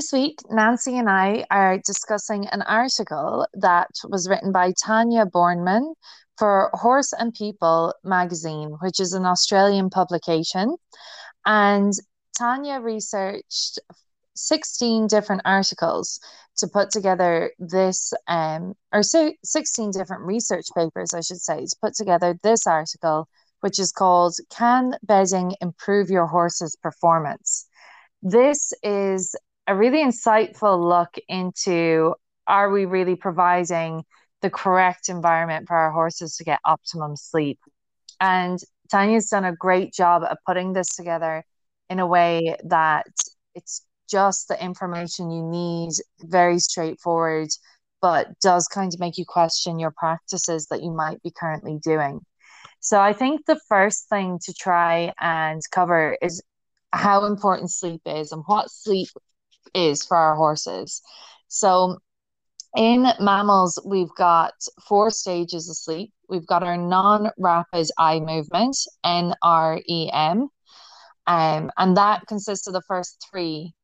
This week, Nancy and I are discussing an article that was written by Tanya Bornemann for Horse and People magazine, which is an Australian publication. And Tanya researched 16 different articles to put together this, um, or so 16 different research papers, I should say, to put together this article, which is called Can Bedding Improve Your Horse's Performance? This is a really insightful look into are we really providing the correct environment for our horses to get optimum sleep? And Tanya's done a great job of putting this together in a way that it's just the information you need, very straightforward, but does kind of make you question your practices that you might be currently doing. So I think the first thing to try and cover is how important sleep is and what sleep is for our horses. So in mammals, we've got four stages of sleep. We've got our non-rapid eye movement, NREM, um, and that consists of the first three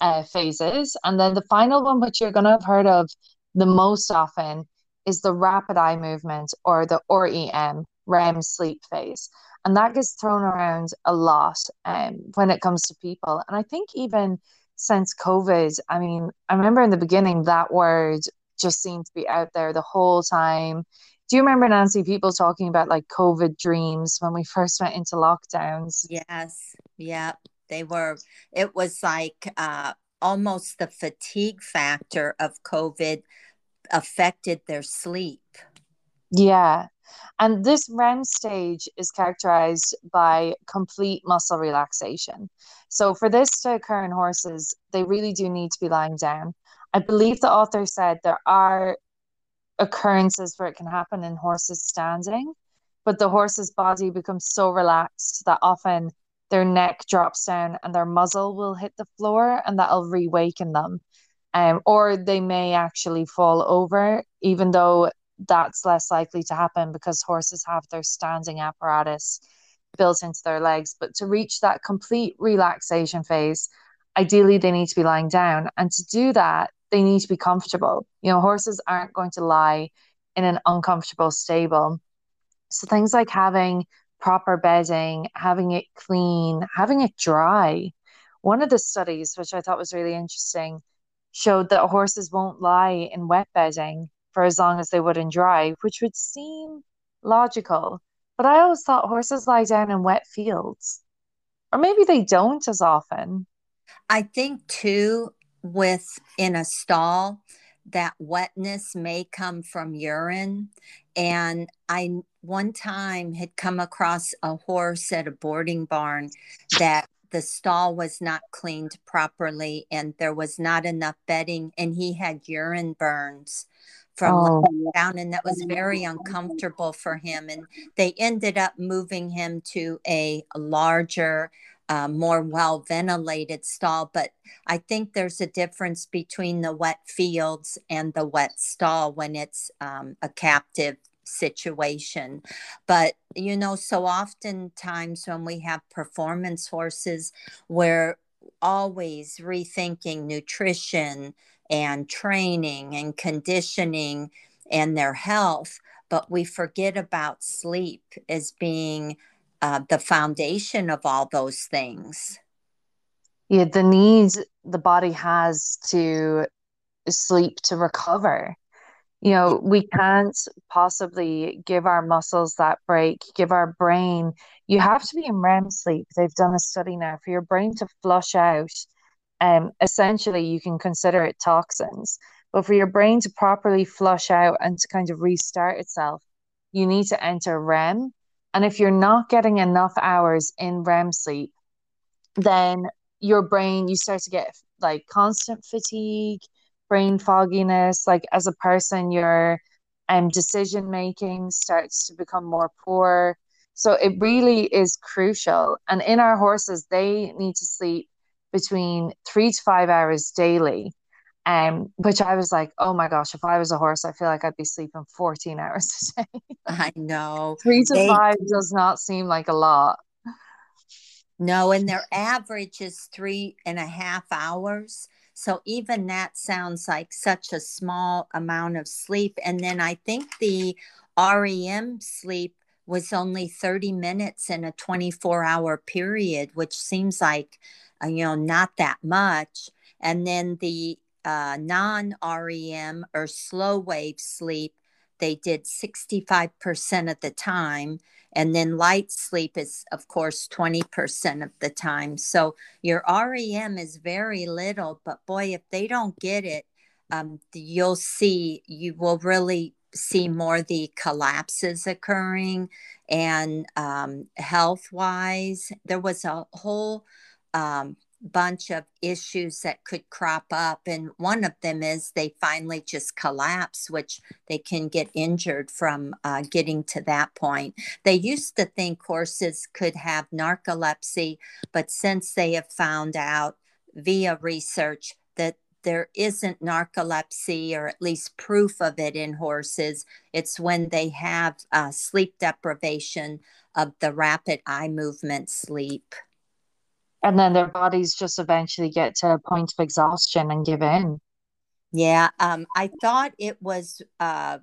uh, phases. And then the final one, which you're going to have heard of the most often, is the rapid eye movement or the REM, REM sleep phase. And that gets thrown around a lot um, when it comes to people. And I think even since COVID. I mean, I remember in the beginning that word just seemed to be out there the whole time. Do you remember, Nancy, people talking about like COVID dreams when we first went into lockdowns? Yes. Yeah. They were, it was like uh, almost the fatigue factor of COVID affected their sleep. Yeah. And this REM stage is characterized by complete muscle relaxation. So, for this to occur in horses, they really do need to be lying down. I believe the author said there are occurrences where it can happen in horses standing, but the horse's body becomes so relaxed that often their neck drops down and their muzzle will hit the floor and that'll reawaken them. Um, or they may actually fall over, even though that's less likely to happen because horses have their standing apparatus built into their legs. But to reach that complete relaxation phase, ideally they need to be lying down. And to do that, they need to be comfortable. You know, horses aren't going to lie in an uncomfortable stable. So things like having proper bedding, having it clean, having it dry. One of the studies, which I thought was really interesting, showed that horses won't lie in wet bedding for as long as they would in dry, which would seem logical. But I always thought horses lie down in wet fields. Or maybe they don't as often. I think too, with in a stall, that wetness may come from urine. And I one time had come across a horse at a boarding barn that the stall was not cleaned properly and there was not enough bedding and he had urine burns from oh. down and that was very uncomfortable for him and they ended up moving him to a larger uh, more well ventilated stall but i think there's a difference between the wet fields and the wet stall when it's um, a captive situation but you know so oftentimes when we have performance horses we're always rethinking nutrition and training and conditioning and their health, but we forget about sleep as being uh, the foundation of all those things. Yeah, the needs the body has to sleep to recover. You know, we can't possibly give our muscles that break, give our brain. You have to be in REM sleep. They've done a study now for your brain to flush out um, essentially you can consider it toxins. But for your brain to properly flush out and to kind of restart itself, you need to enter REM. And if you're not getting enough hours in REM sleep, then your brain, you start to get like constant fatigue, brain fogginess. Like as a person, your um, decision making starts to become more poor. So it really is crucial. And in our horses, they need to sleep between three to five hours daily. Um, which I was like, oh my gosh, if I was a horse, I feel like I'd be sleeping 14 hours a day. I know. Three to they, five does not seem like a lot. No, and their average is three and a half hours. So even that sounds like such a small amount of sleep. And then I think the REM sleep was only 30 minutes in a 24 hour period, which seems like, uh, you know, not that much. And then the uh, non REM or slow wave sleep, they did 65% of the time. And then light sleep is, of course, 20% of the time. So your REM is very little, but boy, if they don't get it, um, you'll see, you will really see more the collapses occurring. And um, health wise, there was a whole um, bunch of issues that could crop up. And one of them is they finally just collapse, which they can get injured from uh, getting to that point. They used to think horses could have narcolepsy, but since they have found out via research that there isn't narcolepsy or at least proof of it in horses, it's when they have uh, sleep deprivation of the rapid eye movement sleep and then their bodies just eventually get to a point of exhaustion and give in. Yeah, um, I thought it was, uh,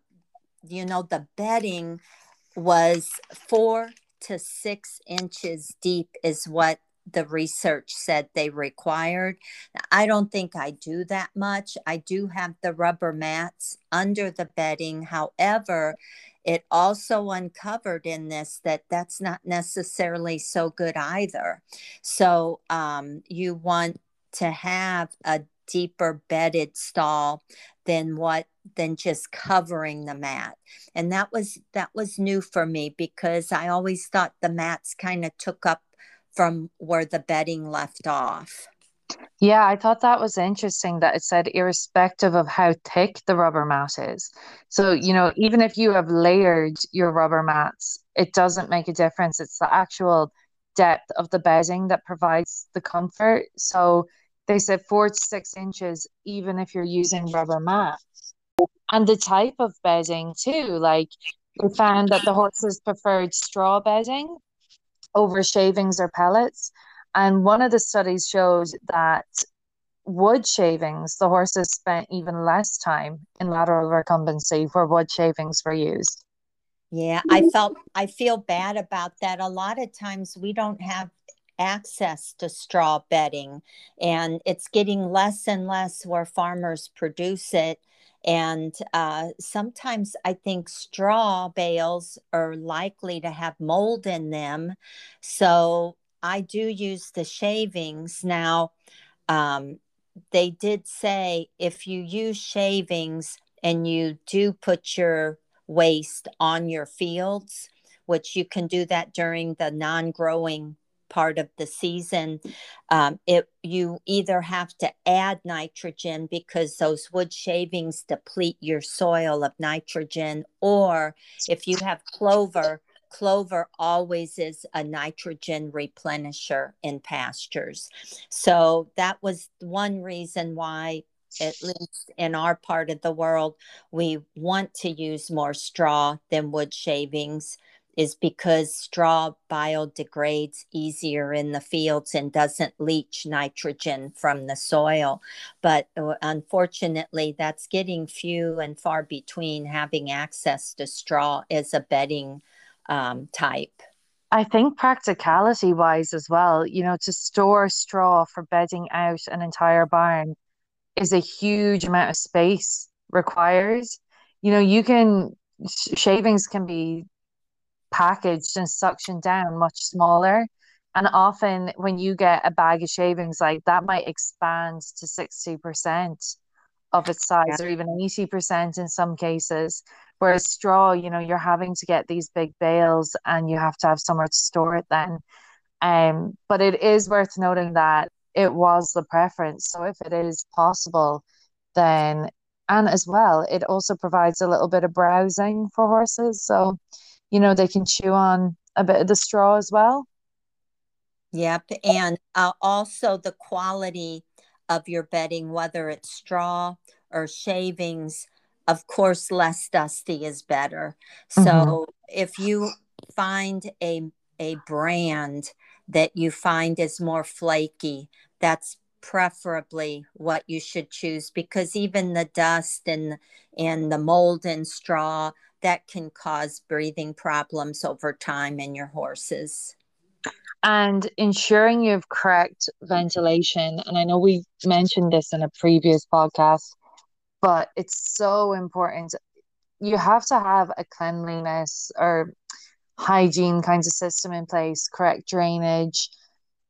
you know, the bedding was four to six inches deep, is what the research said they required. I don't think I do that much. I do have the rubber mats under the bedding. However, it also uncovered in this that that's not necessarily so good either. So um, you want to have a deeper bedded stall than what than just covering the mat and that was that was new for me because i always thought the mats kind of took up from where the bedding left off yeah, I thought that was interesting that it said irrespective of how thick the rubber mat is. So, you know, even if you have layered your rubber mats, it doesn't make a difference. It's the actual depth of the bedding that provides the comfort. So they said four to six inches, even if you're using rubber mats. And the type of bedding too, like we found that the horses preferred straw bedding over shavings or pellets. And one of the studies showed that wood shavings, the horses spent even less time in lateral recumbency where wood shavings were used. Yeah, I felt I feel bad about that. A lot of times we don't have access to straw bedding and it's getting less and less where farmers produce it and uh, sometimes I think straw bales are likely to have mold in them. So I do use the shavings. Now, um, they did say if you use shavings and you do put your waste on your fields, which you can do that during the non growing part of the season um, it you either have to add nitrogen because those wood shavings deplete your soil of nitrogen or if you have clover clover always is a nitrogen replenisher in pastures. So that was one reason why, at least in our part of the world, we want to use more straw than wood shavings. Is because straw biodegrades easier in the fields and doesn't leach nitrogen from the soil. But uh, unfortunately, that's getting few and far between having access to straw as a bedding um, type. I think practicality wise as well, you know, to store straw for bedding out an entire barn is a huge amount of space required. You know, you can shavings can be packaged and suctioned down much smaller. And often when you get a bag of shavings like that might expand to 60% of its size yeah. or even 80% in some cases. Whereas straw, you know, you're having to get these big bales and you have to have somewhere to store it then. Um, but it is worth noting that it was the preference. So if it is possible, then and as well, it also provides a little bit of browsing for horses. So, you know, they can chew on a bit of the straw as well. Yep. And uh, also the quality of your bedding, whether it's straw or shavings, of course, less dusty is better. So mm-hmm. if you find a, a brand that you find is more flaky, that's preferably what you should choose because even the dust and and the mold and straw that can cause breathing problems over time in your horses and ensuring you have correct ventilation and i know we mentioned this in a previous podcast but it's so important you have to have a cleanliness or hygiene kinds of system in place correct drainage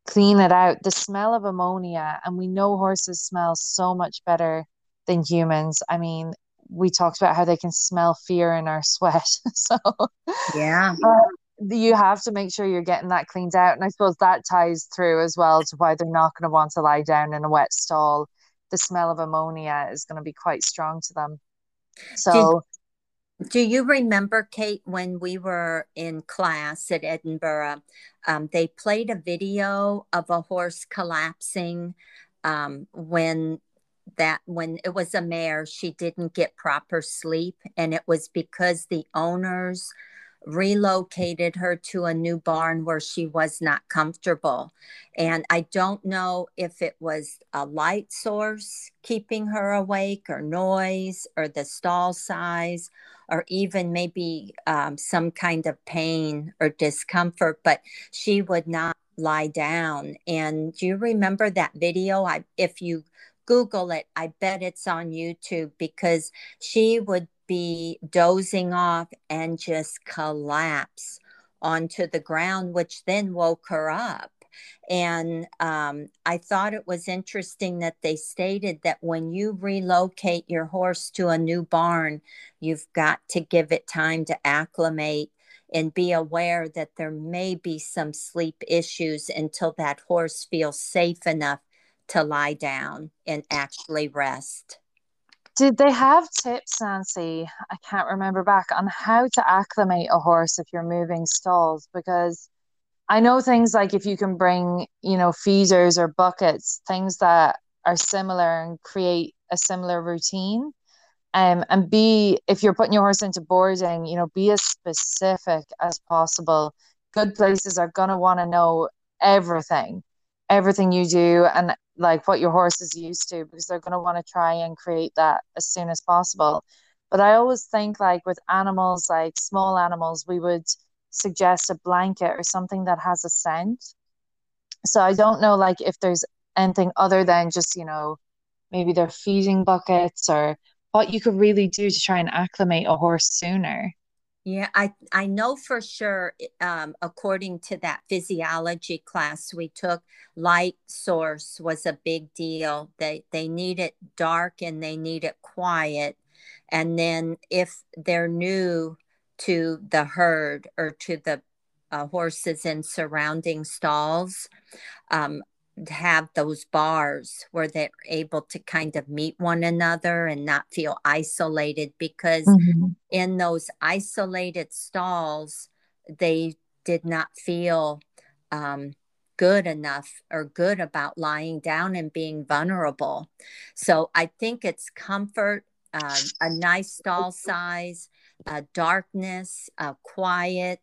clean it out. The smell of ammonia, and we know horses smell so much better than humans. I mean, we talked about how they can smell fear in our sweat. so, yeah. Uh, you have to make sure you're getting that cleaned out. And I suppose that ties through as well to why they're not going to want to lie down in a wet stall. The smell of ammonia is going to be quite strong to them. So, do you remember, Kate, when we were in class at Edinburgh? Um, they played a video of a horse collapsing um, when that when it was a mare she didn't get proper sleep and it was because the owners relocated her to a new barn where she was not comfortable. And I don't know if it was a light source keeping her awake, or noise, or the stall size, or even maybe um, some kind of pain or discomfort, but she would not lie down. And do you remember that video? I, if you Google it, I bet it's on YouTube because she would be dozing off and just collapse onto the ground, which then woke her up. And um, I thought it was interesting that they stated that when you relocate your horse to a new barn, you've got to give it time to acclimate and be aware that there may be some sleep issues until that horse feels safe enough to lie down and actually rest. Did they have tips, Nancy? I can't remember back on how to acclimate a horse if you're moving stalls because I know things like if you can bring, you know, feeders or buckets, things that are similar and create a similar routine. Um, and be if you're putting your horse into boarding, you know, be as specific as possible. Good places are gonna want to know everything, everything you do, and like what your horse is used to because they're going to want to try and create that as soon as possible. But I always think like with animals, like small animals, we would suggest a blanket or something that has a scent. So I don't know like if there's anything other than just, you know, maybe they're feeding buckets or what you could really do to try and acclimate a horse sooner. Yeah, I, I know for sure, um, according to that physiology class we took, light source was a big deal. They, they need it dark and they need it quiet. And then if they're new to the herd or to the uh, horses in surrounding stalls, um, have those bars where they're able to kind of meet one another and not feel isolated because mm-hmm. in those isolated stalls they did not feel um, good enough or good about lying down and being vulnerable so i think it's comfort uh, a nice stall size uh, darkness uh, quiet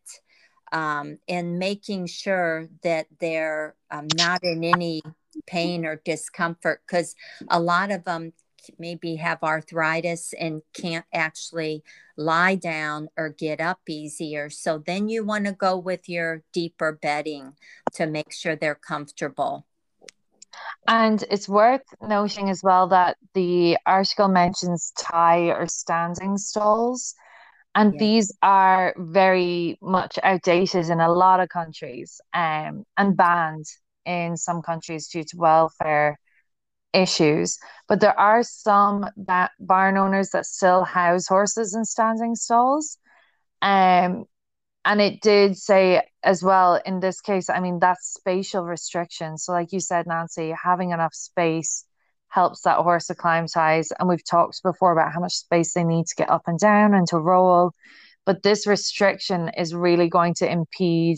um, and making sure that they're um, not in any pain or discomfort because a lot of them maybe have arthritis and can't actually lie down or get up easier. So then you want to go with your deeper bedding to make sure they're comfortable. And it's worth noting as well that the article mentions tie or standing stalls. And yeah. these are very much outdated in a lot of countries um, and banned in some countries due to welfare issues. But there are some ba- barn owners that still house horses in standing stalls. Um, and it did say as well in this case, I mean, that's spatial restriction. So, like you said, Nancy, having enough space helps that horse acclimatize. And we've talked before about how much space they need to get up and down and to roll. But this restriction is really going to impede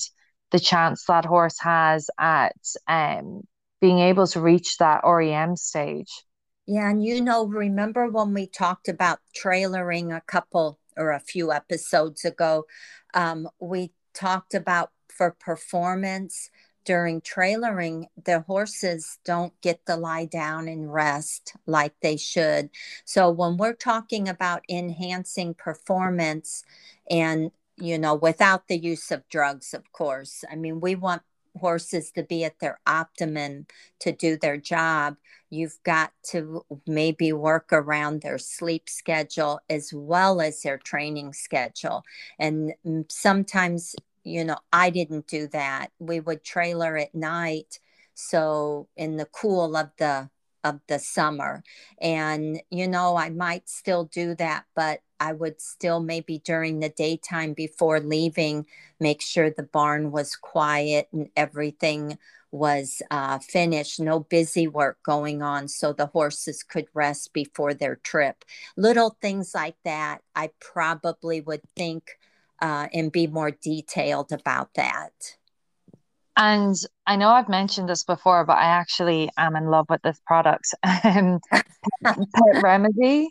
the chance that horse has at um, being able to reach that REM stage. Yeah, and you know, remember when we talked about trailering a couple or a few episodes ago, um, we talked about for performance during trailering, the horses don't get to lie down and rest like they should. So when we're talking about enhancing performance and you know, without the use of drugs, of course. I mean, we want horses to be at their optimum to do their job, you've got to maybe work around their sleep schedule as well as their training schedule. And mm, sometimes, you know, I didn't do that. We would trailer at night. So in the cool of the of the summer. And, you know, I might still do that, but I would still maybe during the daytime before leaving make sure the barn was quiet and everything was uh, finished, no busy work going on, so the horses could rest before their trip. Little things like that, I probably would think uh, and be more detailed about that. And I know I've mentioned this before, but I actually am in love with this product. Pet Remedy.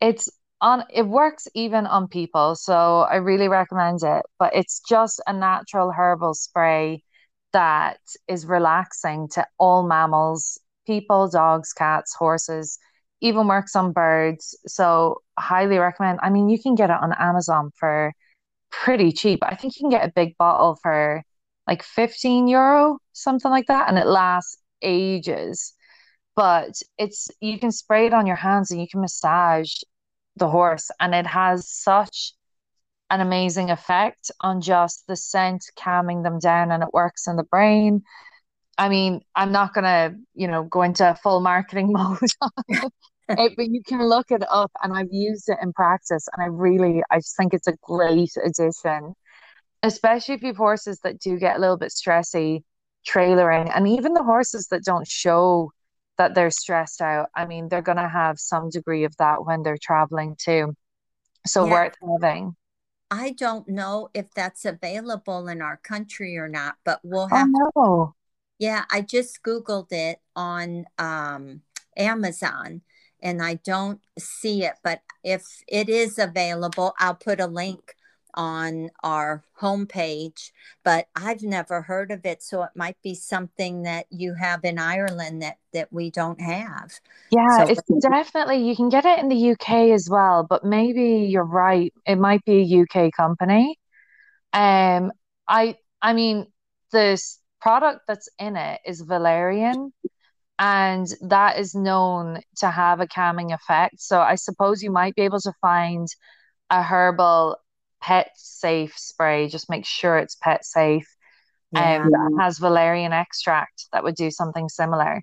It's on. It works even on people, so I really recommend it. But it's just a natural herbal spray that is relaxing to all mammals, people, dogs, cats, horses. Even works on birds. So highly recommend. I mean, you can get it on Amazon for pretty cheap. I think you can get a big bottle for like 15 euro, something like that, and it lasts ages. But it's you can spray it on your hands and you can massage the horse, and it has such an amazing effect on just the scent calming them down and it works in the brain. I mean, I'm not gonna, you know, go into full marketing mode it, but you can look it up and I've used it in practice and I really I just think it's a great addition especially if you have horses that do get a little bit stressy trailering and even the horses that don't show that they're stressed out i mean they're going to have some degree of that when they're traveling too so yeah. worth having i don't know if that's available in our country or not but we'll have oh, no. yeah i just googled it on um, amazon and i don't see it but if it is available i'll put a link on our homepage, but I've never heard of it. So it might be something that you have in Ireland that that we don't have. Yeah, so, it's definitely you can get it in the UK as well, but maybe you're right. It might be a UK company. Um, I I mean this product that's in it is valerian and that is known to have a calming effect. So I suppose you might be able to find a herbal pet safe spray. Just make sure it's pet safe. Yeah. Um, that has valerian extract that would do something similar.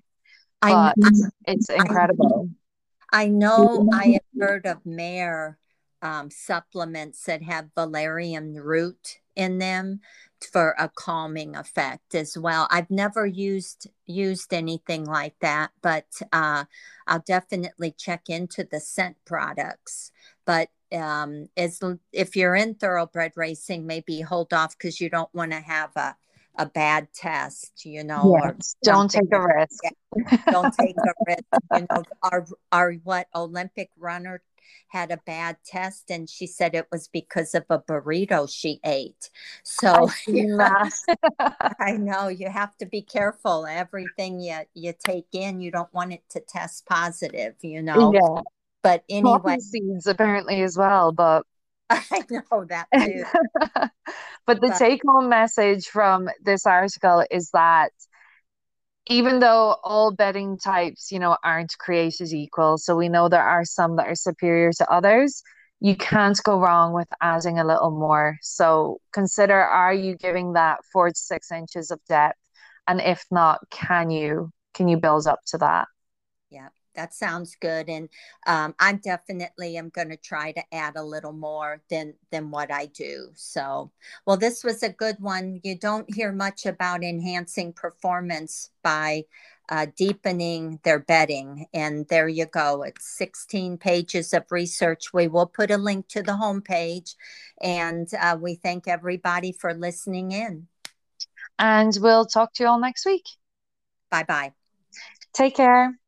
But I, it's incredible. I know I have heard of Mare um, supplements that have valerian root in them for a calming effect as well. I've never used used anything like that, but uh, I'll definitely check into the scent products. But um, as if you're in thoroughbred racing, maybe hold off because you don't want to have a a bad test, you know. Yes, don't take a risk. don't take a risk. You know, our our what Olympic runner had a bad test and she said it was because of a burrito she ate. So I, I know you have to be careful. Everything you you take in, you don't want it to test positive, you know. Yeah. But anyway, seeds apparently as well, but I know that too. but the but, take home message from this article is that even though all bedding types, you know, aren't created equal, so we know there are some that are superior to others, you can't go wrong with adding a little more. So consider are you giving that four to six inches of depth? And if not, can you can you build up to that? Yeah. That sounds good and um, i definitely am going to try to add a little more than than what i do so well this was a good one. You don't hear much about enhancing performance by uh, deepening their bedding and there you go it's 16 pages of research. We will put a link to the homepage and uh, we thank everybody for listening in. And we'll talk to you all next week. Bye bye take care